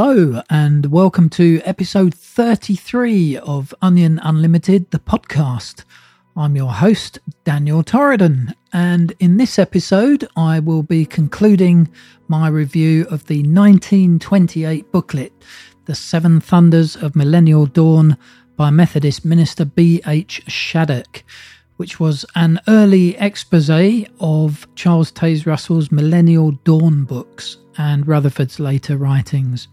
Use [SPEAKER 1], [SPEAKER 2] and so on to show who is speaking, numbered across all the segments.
[SPEAKER 1] Hello, and welcome to episode 33 of Onion Unlimited, the podcast. I'm your host, Daniel Torridon, and in this episode, I will be concluding my review of the 1928 booklet, The Seven Thunders of Millennial Dawn by Methodist minister B.H. Shattuck, which was an early expose of Charles Taze Russell's Millennial Dawn books and Rutherford's later writings.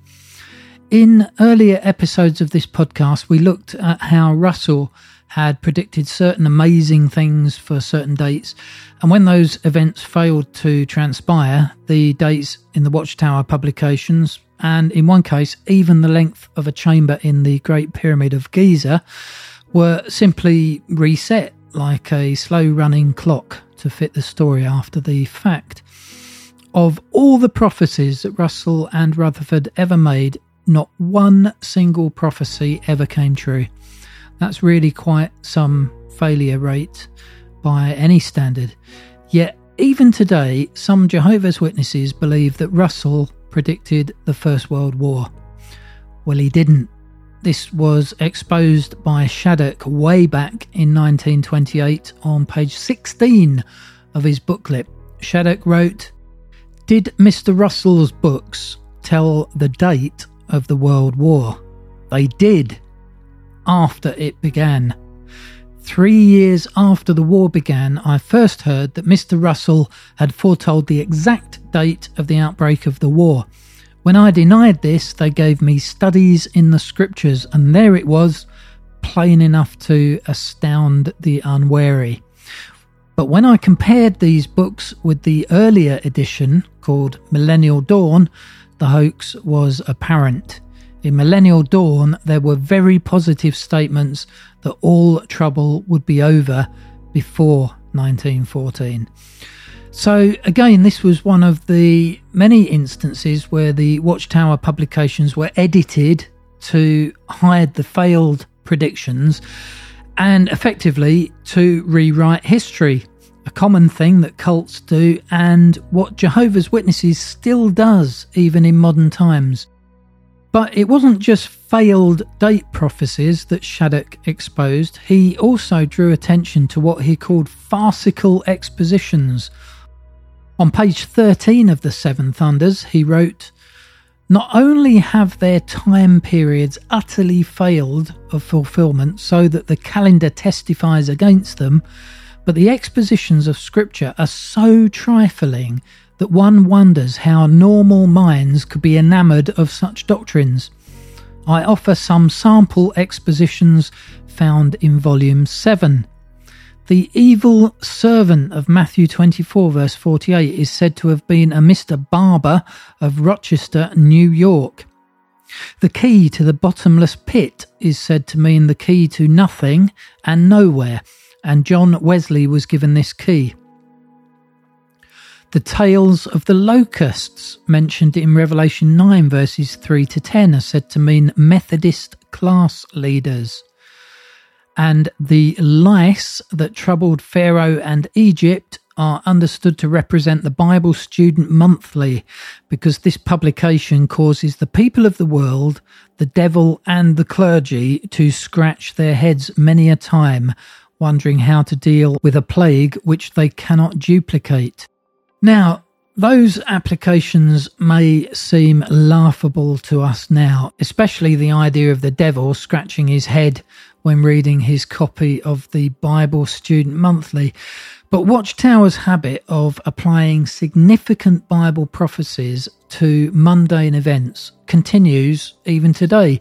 [SPEAKER 1] In earlier episodes of this podcast, we looked at how Russell had predicted certain amazing things for certain dates, and when those events failed to transpire, the dates in the Watchtower publications, and in one case, even the length of a chamber in the Great Pyramid of Giza, were simply reset like a slow running clock to fit the story after the fact. Of all the prophecies that Russell and Rutherford ever made, not one single prophecy ever came true. That's really quite some failure rate by any standard. Yet, even today, some Jehovah's Witnesses believe that Russell predicted the First World War. Well, he didn't. This was exposed by Shattuck way back in 1928 on page 16 of his booklet. Shattuck wrote, Did Mr. Russell's books tell the date of the World War. They did after it began. Three years after the war began, I first heard that Mr. Russell had foretold the exact date of the outbreak of the war. When I denied this, they gave me studies in the scriptures, and there it was, plain enough to astound the unwary. But when I compared these books with the earlier edition called Millennial Dawn, the hoax was apparent. In Millennial Dawn, there were very positive statements that all trouble would be over before 1914. So, again, this was one of the many instances where the Watchtower publications were edited to hide the failed predictions and effectively to rewrite history a common thing that cults do, and what Jehovah's Witnesses still does even in modern times. But it wasn't just failed date prophecies that Shattuck exposed, he also drew attention to what he called farcical expositions. On page 13 of The Seven Thunders, he wrote, Not only have their time periods utterly failed of fulfillment so that the calendar testifies against them, but the expositions of Scripture are so trifling that one wonders how normal minds could be enamoured of such doctrines. I offer some sample expositions found in Volume 7. The evil servant of Matthew 24, verse 48, is said to have been a Mr. Barbour of Rochester, New York. The key to the bottomless pit is said to mean the key to nothing and nowhere and John Wesley was given this key. The tales of the locusts mentioned in Revelation 9, verses 3 to 10, are said to mean Methodist class leaders. And the lice that troubled Pharaoh and Egypt are understood to represent the Bible Student Monthly because this publication causes the people of the world, the devil, and the clergy to scratch their heads many a time wondering how to deal with a plague which they cannot duplicate. Now, those applications may seem laughable to us now, especially the idea of the devil scratching his head when reading his copy of the Bible Student Monthly. But Watchtower's habit of applying significant Bible prophecies to mundane events continues even today.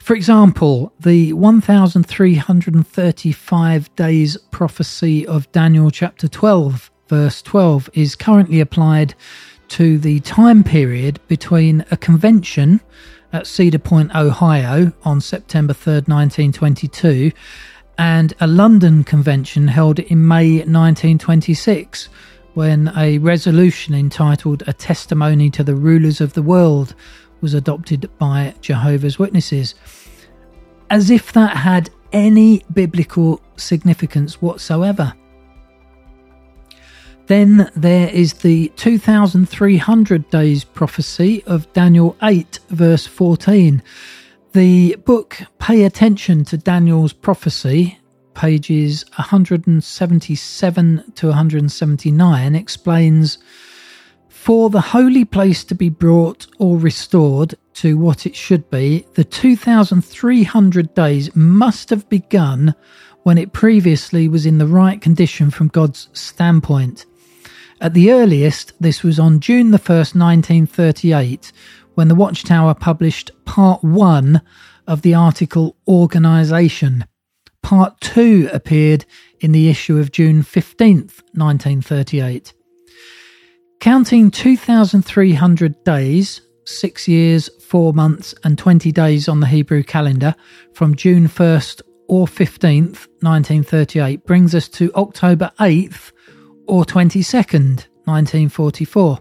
[SPEAKER 1] For example, the 1335 days prophecy of Daniel chapter 12, verse 12, is currently applied to the time period between a convention at Cedar Point, Ohio on September 3rd, 1922, and a London convention held in May 1926 when a resolution entitled A Testimony to the Rulers of the World was adopted by Jehovah's Witnesses. As if that had any biblical significance whatsoever. Then there is the 2300 days prophecy of Daniel 8, verse 14. The book Pay Attention to Daniel's Prophecy, pages 177 to 179, explains For the holy place to be brought or restored to what it should be, the 2300 days must have begun when it previously was in the right condition from God's standpoint. At the earliest, this was on June the 1st, 1938, when the Watchtower published part one of the article Organisation. Part two appeared in the issue of June 15th, 1938. Counting 2,300 days, six years, four months, and 20 days on the Hebrew calendar from June 1st or 15th, 1938, brings us to October 8th or 22nd, 1944.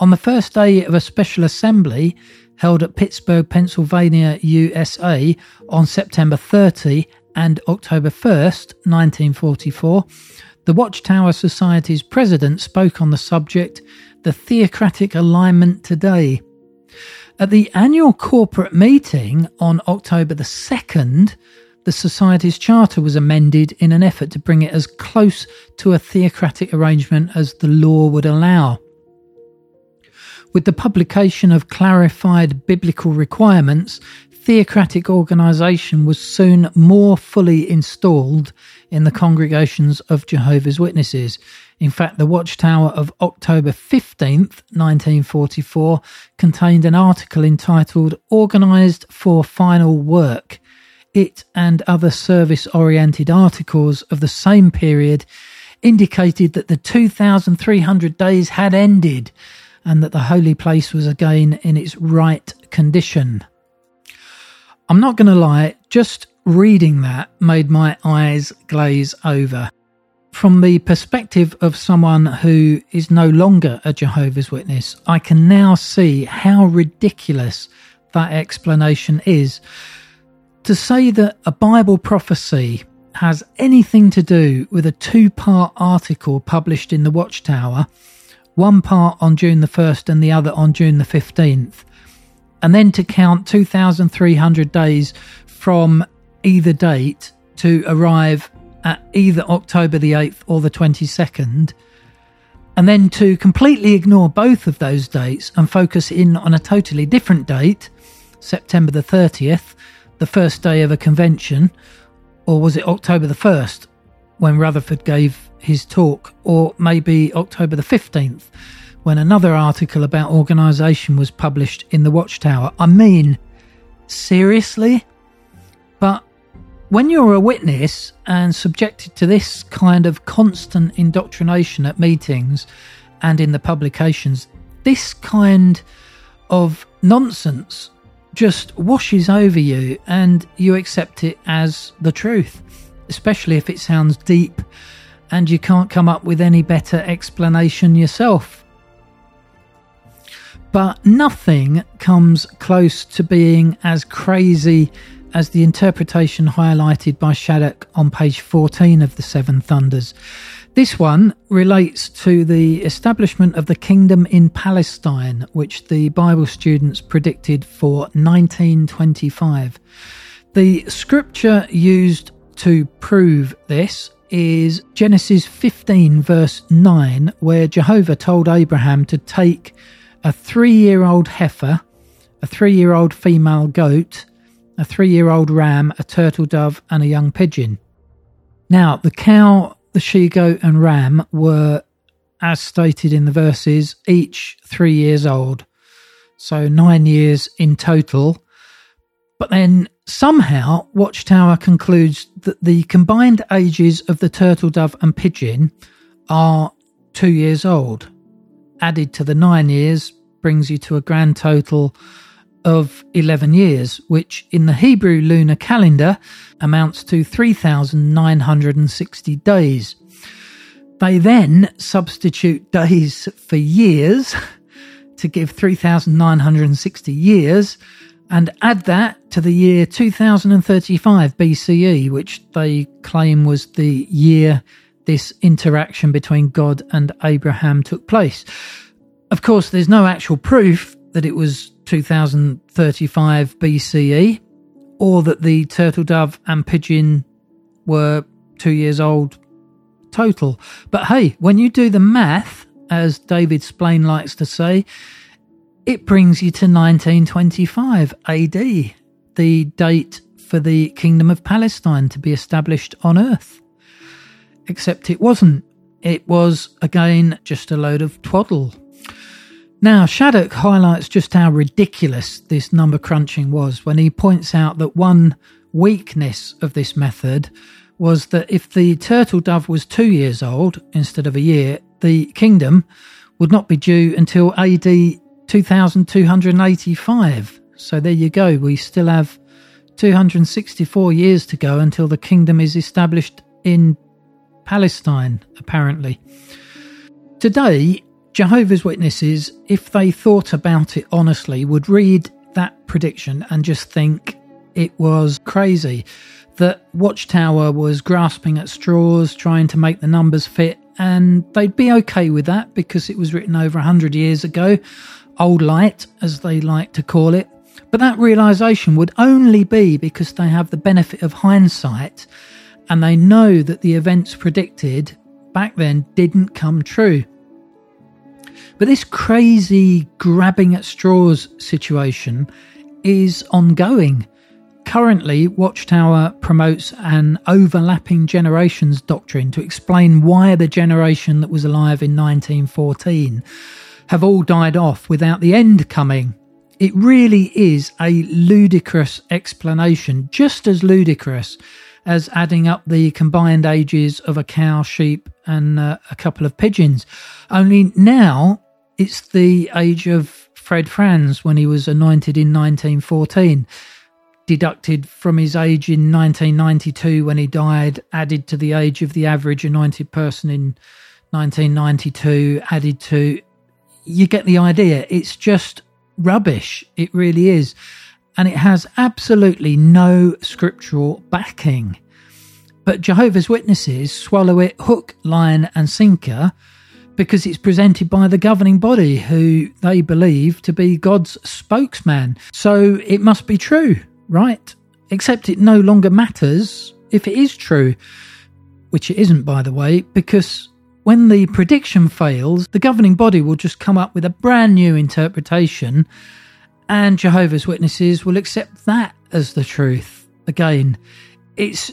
[SPEAKER 1] On the first day of a special assembly held at Pittsburgh, Pennsylvania, USA on September 30 and October 1st, 1944, the Watchtower Society's president spoke on the subject, The Theocratic Alignment Today. At the annual corporate meeting on October the 2nd, the Society's charter was amended in an effort to bring it as close to a theocratic arrangement as the law would allow. With the publication of clarified biblical requirements, theocratic organisation was soon more fully installed in the congregations of Jehovah's Witnesses. In fact, the Watchtower of October 15th, 1944, contained an article entitled Organised for Final Work it and other service oriented articles of the same period indicated that the 2,300 days had ended and that the holy place was again in its right condition. I'm not going to lie, just reading that made my eyes glaze over. From the perspective of someone who is no longer a Jehovah's Witness, I can now see how ridiculous that explanation is to say that a Bible prophecy has anything to do with a two part article published in the Watchtower, one part on June the 1st and the other on June the 15th, and then to count 2,300 days from either date to arrive at either October the 8th or the 22nd, and then to completely ignore both of those dates and focus in on a totally different date, September the 30th, the first day of a convention, or was it October the 1st when Rutherford gave his talk, or maybe October the 15th when another article about organisation was published in the Watchtower? I mean, seriously? But when you're a witness and subjected to this kind of constant indoctrination at meetings and in the publications, this kind of nonsense just washes over you and you accept it as the truth, especially if it sounds deep and you can't come up with any better explanation yourself. But nothing comes close to being as crazy as the interpretation highlighted by Shattuck on page 14 of the Seven Thunders. This one relates to the establishment of the kingdom in Palestine, which the Bible students predicted for 1925. The scripture used to prove this is Genesis 15, verse 9, where Jehovah told Abraham to take a three year old heifer, a three year old female goat, a three year old ram, a turtle dove, and a young pigeon. Now, the cow the she goat and ram were, as stated in the verses, each three years old. So nine years in total. But then somehow Watchtower concludes that the combined ages of the turtle dove and pigeon are two years old. Added to the nine years brings you to a grand total of 11 years, which in the Hebrew lunar calendar amounts to 3,960 days. They then substitute days for years to give 3,960 years and add that to the year 2035 BCE, which they claim was the year this interaction between God and Abraham took place. Of course, there's no actual proof that it was 2035 BCE or that the turtle dove and pigeon were two years old total. But hey, when you do the math, as David Splane likes to say, it brings you to 1925 AD, the date for the Kingdom of Palestine to be established on earth. Except it wasn't. It was, again, just a load of twaddle. Now, Shattuck highlights just how ridiculous this number crunching was when he points out that one weakness of this method was that if the turtle dove was two years old instead of a year, the kingdom would not be due until AD 2285. So there you go. We still have 264 years to go until the kingdom is established in Palestine, apparently. Today, Jehovah's Witnesses, if they thought about it honestly, would read that prediction and just think it was crazy. That Watchtower was grasping at straws, trying to make the numbers fit, and they'd be okay with that because it was written over 100 years ago. Old light, as they like to call it. But that realization would only be because they have the benefit of hindsight and they know that the events predicted back then didn't come true. But this crazy grabbing at straws situation is ongoing. Currently, Watchtower promotes an overlapping generations doctrine to explain why the generation that was alive in 1914 have all died off without the end coming. It really is a ludicrous explanation, just as ludicrous as adding up the combined ages of a cow, sheep, and uh, a couple of pigeons. Only now it's the age of Fred Franz when he was anointed in 1914, deducted from his age in 1992 when he died, added to the age of the average anointed person in 1992, added to. You get the idea. It's just rubbish. It really is. And it has absolutely no scriptural backing. But Jehovah's Witnesses swallow it hook, line, and sinker because it's presented by the governing body who they believe to be God's spokesman. So it must be true, right? Except it no longer matters if it is true, which it isn't, by the way, because when the prediction fails, the governing body will just come up with a brand new interpretation, and Jehovah's Witnesses will accept that as the truth. Again, it's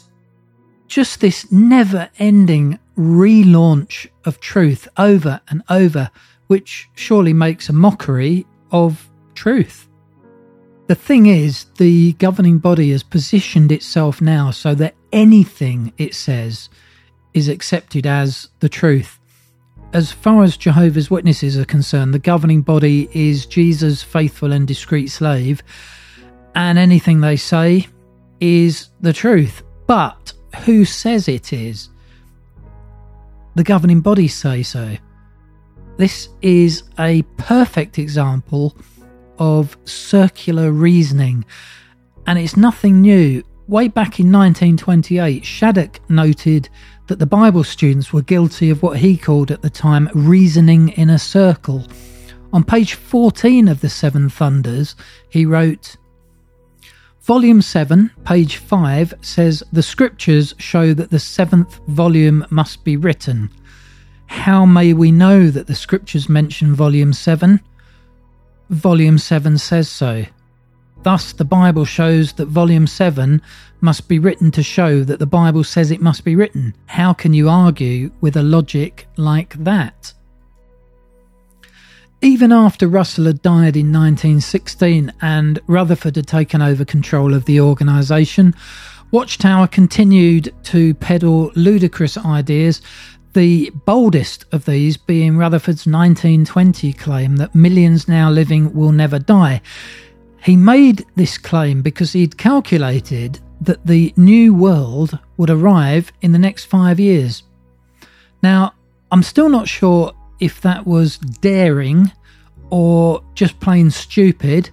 [SPEAKER 1] just this never ending relaunch of truth over and over, which surely makes a mockery of truth. The thing is, the governing body has positioned itself now so that anything it says is accepted as the truth. As far as Jehovah's Witnesses are concerned, the governing body is Jesus' faithful and discreet slave, and anything they say is the truth. But who says it is? The governing body say so. This is a perfect example of circular reasoning, and it's nothing new. Way back in 1928, Shattuck noted that the Bible students were guilty of what he called at the time reasoning in a circle. On page 14 of the Seven Thunders, he wrote, Volume 7, page 5 says the scriptures show that the seventh volume must be written. How may we know that the scriptures mention volume 7? Volume 7 says so. Thus, the Bible shows that volume 7 must be written to show that the Bible says it must be written. How can you argue with a logic like that? Even after Russell had died in 1916 and Rutherford had taken over control of the organisation, Watchtower continued to peddle ludicrous ideas, the boldest of these being Rutherford's 1920 claim that millions now living will never die. He made this claim because he'd calculated that the new world would arrive in the next five years. Now, I'm still not sure if that was daring or just plain stupid,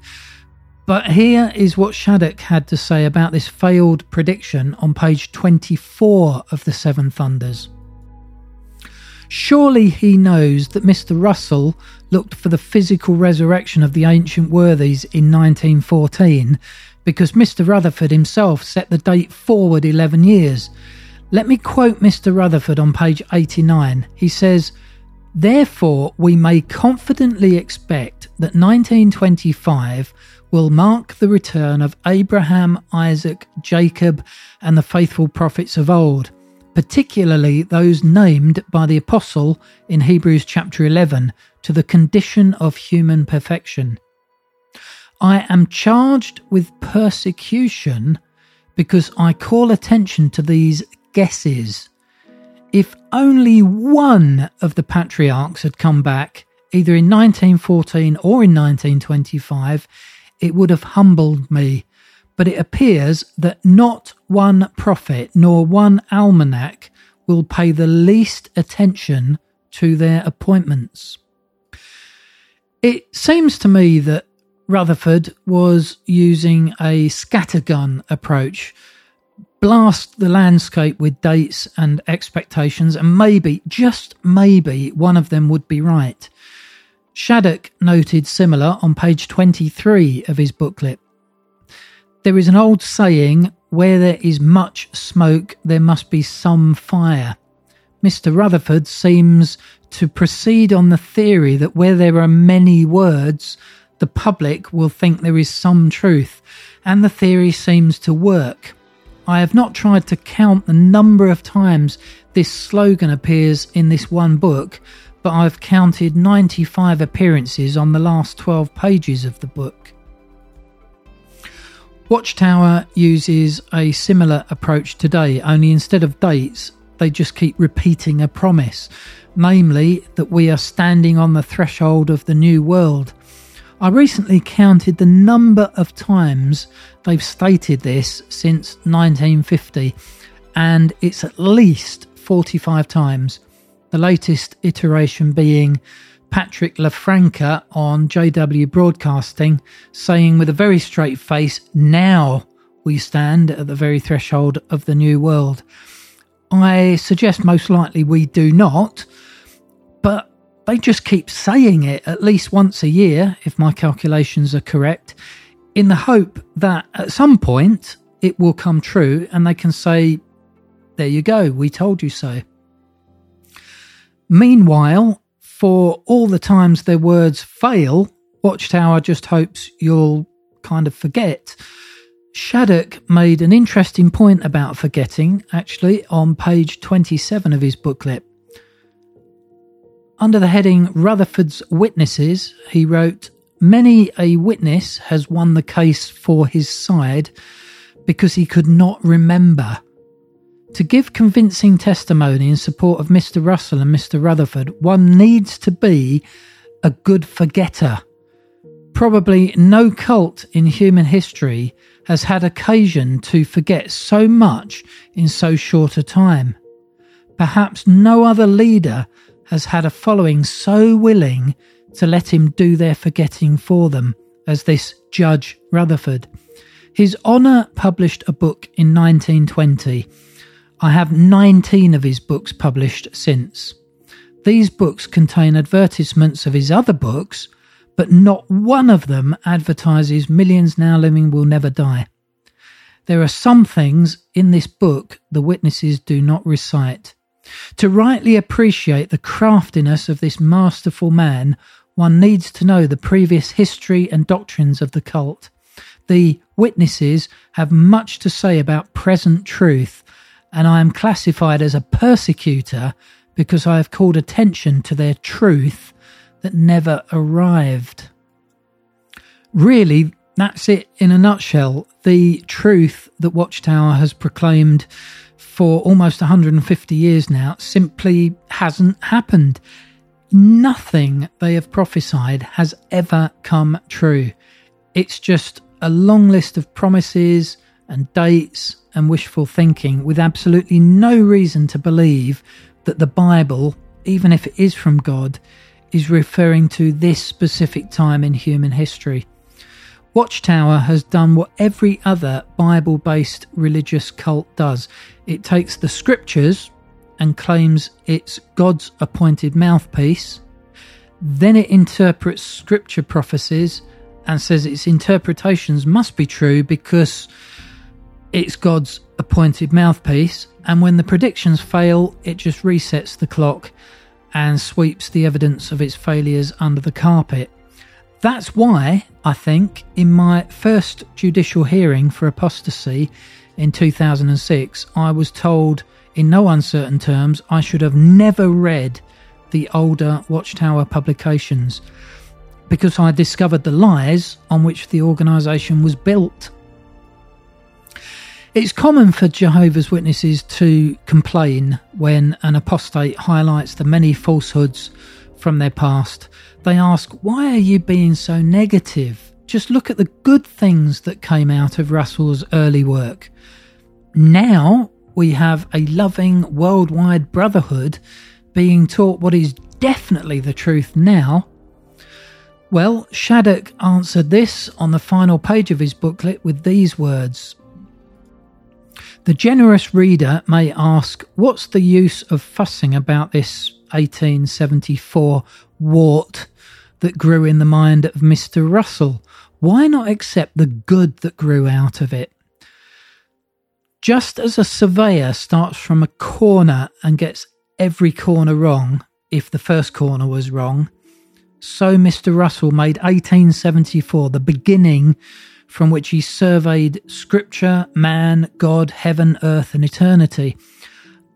[SPEAKER 1] but here is what Shattuck had to say about this failed prediction on page 24 of the Seven Thunders. Surely he knows that Mr. Russell looked for the physical resurrection of the ancient worthies in 1914 because Mr. Rutherford himself set the date forward 11 years. Let me quote Mr. Rutherford on page 89. He says, Therefore, we may confidently expect that 1925 will mark the return of Abraham, Isaac, Jacob, and the faithful prophets of old, particularly those named by the Apostle in Hebrews chapter 11 to the condition of human perfection. I am charged with persecution because I call attention to these guesses. If only one of the patriarchs had come back, either in 1914 or in 1925, it would have humbled me. But it appears that not one prophet nor one almanac will pay the least attention to their appointments. It seems to me that Rutherford was using a scattergun approach. Blast the landscape with dates and expectations, and maybe, just maybe, one of them would be right. Shattuck noted similar on page 23 of his booklet. There is an old saying where there is much smoke, there must be some fire. Mr. Rutherford seems to proceed on the theory that where there are many words, the public will think there is some truth, and the theory seems to work. I have not tried to count the number of times this slogan appears in this one book, but I've counted 95 appearances on the last 12 pages of the book. Watchtower uses a similar approach today, only instead of dates, they just keep repeating a promise, namely that we are standing on the threshold of the new world. I recently counted the number of times they've stated this since 1950, and it's at least 45 times the latest iteration being Patrick LaFranca on JW Broadcasting, saying with a very straight face, Now we stand at the very threshold of the new world. I suggest most likely we do not, but they just keep saying it at least once a year, if my calculations are correct, in the hope that at some point it will come true and they can say, There you go, we told you so. Meanwhile, for all the times their words fail, Watchtower just hopes you'll kind of forget. Shattuck made an interesting point about forgetting, actually, on page 27 of his booklet. Under the heading Rutherford's Witnesses, he wrote, Many a witness has won the case for his side because he could not remember to give convincing testimony in support of Mr. Russell and Mr. Rutherford, one needs to be a good forgetter. Probably no cult in human history has had occasion to forget so much in so short a time. Perhaps no other leader has had a following so willing to let him do their forgetting for them as this Judge Rutherford. His Honour published a book in 1920 I have 19 of his books published since. These books contain advertisements of his other books, but not one of them advertises Millions Now Living Will Never Die. There are some things in this book the witnesses do not recite. To rightly appreciate the craftiness of this masterful man, one needs to know the previous history and doctrines of the cult. The witnesses have much to say about present truth and I am classified as a persecutor because I have called attention to their truth that never arrived. Really, that's it in a nutshell. The truth that Watchtower has proclaimed for almost 150 years now simply hasn't happened. Nothing they have prophesied has ever come true. It's just a long list of promises and dates and wishful thinking with absolutely no reason to believe that the Bible, even if it is from God, is referring to this specific time in human history. Watchtower has done what every other Bible based religious cult does it takes the scriptures and claims it's God's appointed mouthpiece. Then it interprets scripture prophecies and says its interpretations must be true because it's God's appointed mouthpiece. And when the predictions fail, it just resets the clock and sweeps the evidence of its failures under the carpet. That's why, I think, in my first judicial hearing for apostasy in 2006, I was told in no uncertain terms I should have never read the older Watchtower publications because I discovered the lies on which the organisation was built. It's common for Jehovah's Witnesses to complain when an apostate highlights the many falsehoods from their past. They ask, Why are you being so negative? Just look at the good things that came out of Russell's early work. Now we have a loving worldwide brotherhood being taught what is definitely the truth now. Well, Shattuck answered this on the final page of his booklet with these words the generous reader may ask, what's the use of fussing about this 1874 wart that grew in the mind of Mr. Russell? Why not accept the good that grew out of it? Just as a surveyor starts from a corner and gets every corner wrong, if the first corner was wrong, so Mr. Russell made 1874 the beginning from which he surveyed Scripture, man, God, heaven, earth, and eternity.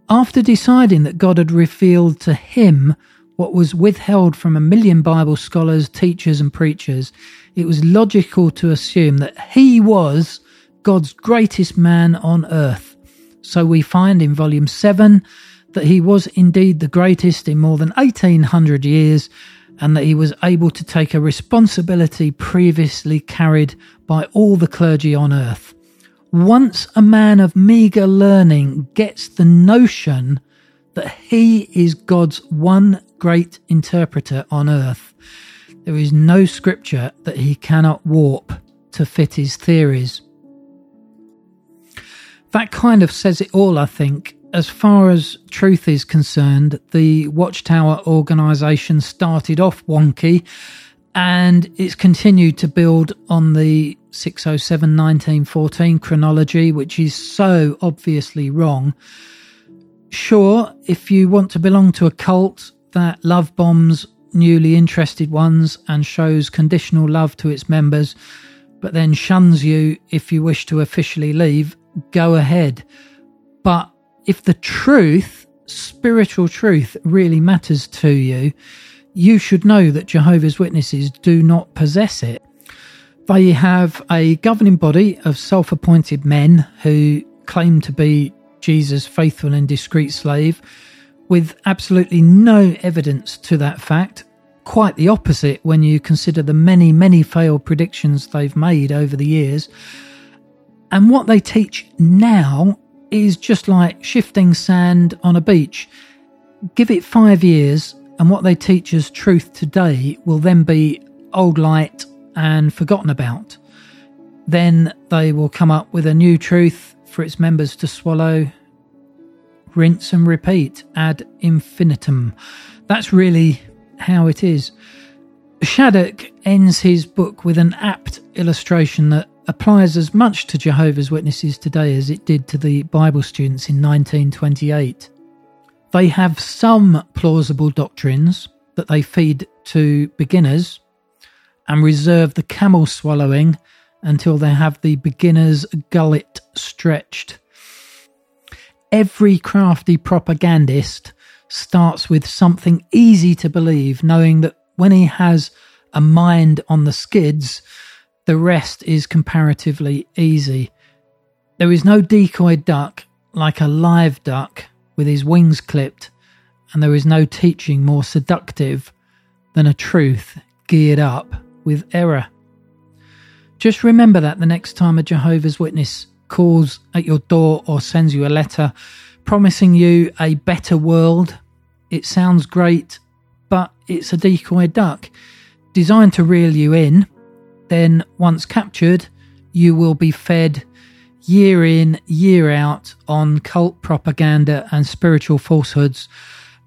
[SPEAKER 1] After deciding that God had revealed to him what was withheld from a million Bible scholars, teachers, and preachers, it was logical to assume that he was God's greatest man on earth. So we find in Volume 7 that he was indeed the greatest in more than 1800 years and that he was able to take a responsibility previously carried by all the clergy on earth. Once a man of meagre learning gets the notion that he is God's one great interpreter on earth, there is no scripture that he cannot warp to fit his theories. That kind of says it all, I think, as far as truth is concerned, the Watchtower organisation started off wonky and it's continued to build on the 607 1914 chronology, which is so obviously wrong. Sure, if you want to belong to a cult that love bombs newly interested ones and shows conditional love to its members, but then shuns you if you wish to officially leave, go ahead. But if the truth, spiritual truth, really matters to you, you should know that Jehovah's Witnesses do not possess it. They have a governing body of self appointed men who claim to be Jesus' faithful and discreet slave, with absolutely no evidence to that fact. Quite the opposite when you consider the many, many failed predictions they've made over the years. And what they teach now is just like shifting sand on a beach. Give it five years, and what they teach as truth today will then be old light and forgotten about. Then they will come up with a new truth for its members to swallow, rinse and repeat ad infinitum. That's really how it is. Shattuck ends his book with an apt illustration that applies as much to Jehovah's Witnesses today as it did to the Bible students in 1928. They have some plausible doctrines that they feed to beginners and reserve the camel swallowing until they have the beginner's gullet stretched. Every crafty propagandist starts with something easy to believe, knowing that when he has a mind on the skids, the rest is comparatively easy. There is no decoy duck like a live duck with his wings clipped, and there is no teaching more seductive than a truth geared up with error. Just remember that the next time a Jehovah's Witness calls at your door or sends you a letter promising you a better world, it sounds great, but it's a decoy duck designed to reel you in then once captured, you will be fed year in, year out on cult propaganda and spiritual falsehoods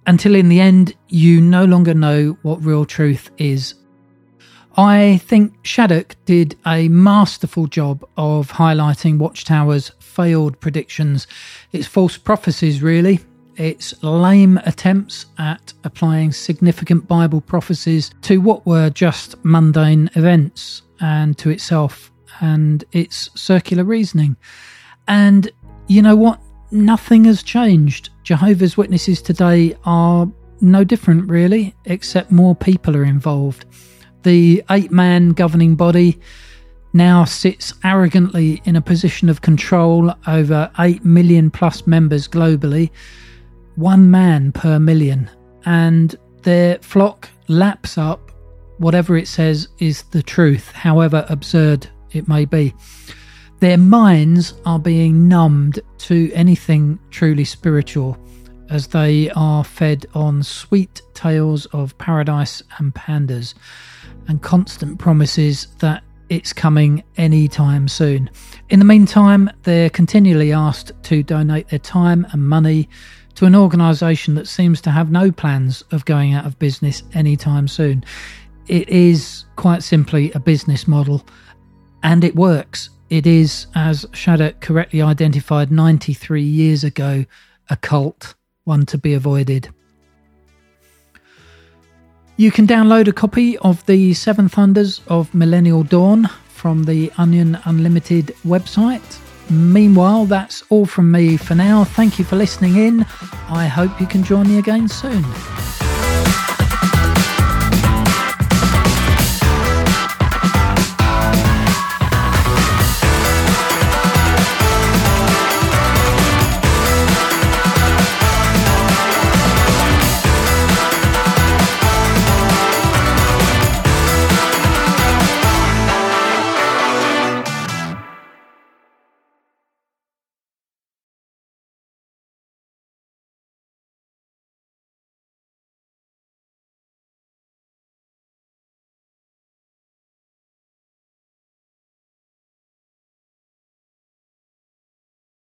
[SPEAKER 1] until in the end you no longer know what real truth is. I think Shattuck did a masterful job of highlighting Watchtower's failed predictions, its false prophecies, really, its lame attempts at applying significant Bible prophecies to what were just mundane events and to itself and its circular reasoning. And you know what? Nothing has changed. Jehovah's Witnesses today are no different, really, except more people are involved. The eight man governing body now sits arrogantly in a position of control over 8 million plus members globally, one man per million, and their flock laps up whatever it says is the truth, however absurd it may be. Their minds are being numbed to anything truly spiritual as they are fed on sweet tales of paradise and pandas and constant promises that it's coming anytime soon. In the meantime, they're continually asked to donate their time and money to an organisation that seems to have no plans of going out of business anytime soon. It is quite simply a business model and it works. It is, as Shattuck correctly identified 93 years ago, a cult, one to be avoided. You can download a copy of the Seven Thunders of Millennial Dawn from the Onion Unlimited website. Meanwhile, that's all from me for now. Thank you for listening in. I hope you can join me again soon.